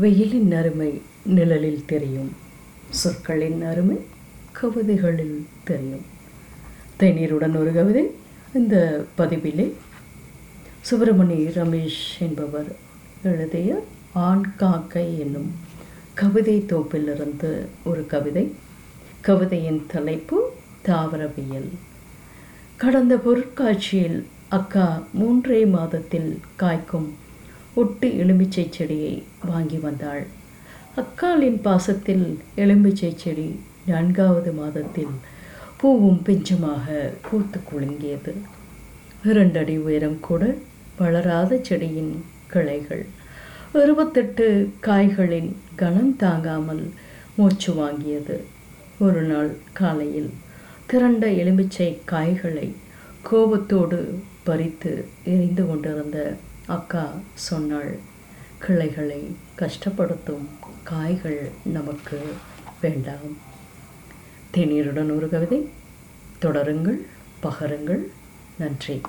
வெயிலின் அருமை நிழலில் தெரியும். சொற்களின் அருமை கவிதைகளில் தெரியும். தேநீருடன் ஒரு கவிதை இந்த பதிவிலே சுப்பிரமணி ரமேஷ் என்பவர் எழுதிய ஆண் காக்கை என்னும் கவிதை தொகுப்பிலிருந்து ஒரு கவிதை. கவிதையின் தலைப்பு தாவரவியல். கடந்த பொருட்காட்சியில் அக்கா மூன்றே மாதத்தில் காய்க்கும் ஒட்டு எலுமிச்சை செடியை வாங்கி வந்தாள். அக்காளின் பாசத்தில் எலுமிச்சை செடி நான்காவது மாதத்தில் பூவும் பிஞ்சுமாக பூத்து குலுங்கியது. இரண்டடி உயரம் கூட வளராத செடியின் கிளைகள். இருபத்தெட்டு காய்களின் கனம் தாங்காமல் மூச்சு வாங்கியது. ஒரு நாள் காலையில் திரண்ட எலுமிச்சை காய்களை கோபத்தோடு பறித்து எரிந்து கொண்டிருந்த அக்கா சொன்னாள் கிளைகளை கஷ்டப்படுத்தும் காய்கள் நமக்கு வேண்டாம். தேநீருடன் ஒரு கவிதை. தொடருங்கள் பகருங்கள். நன்றி.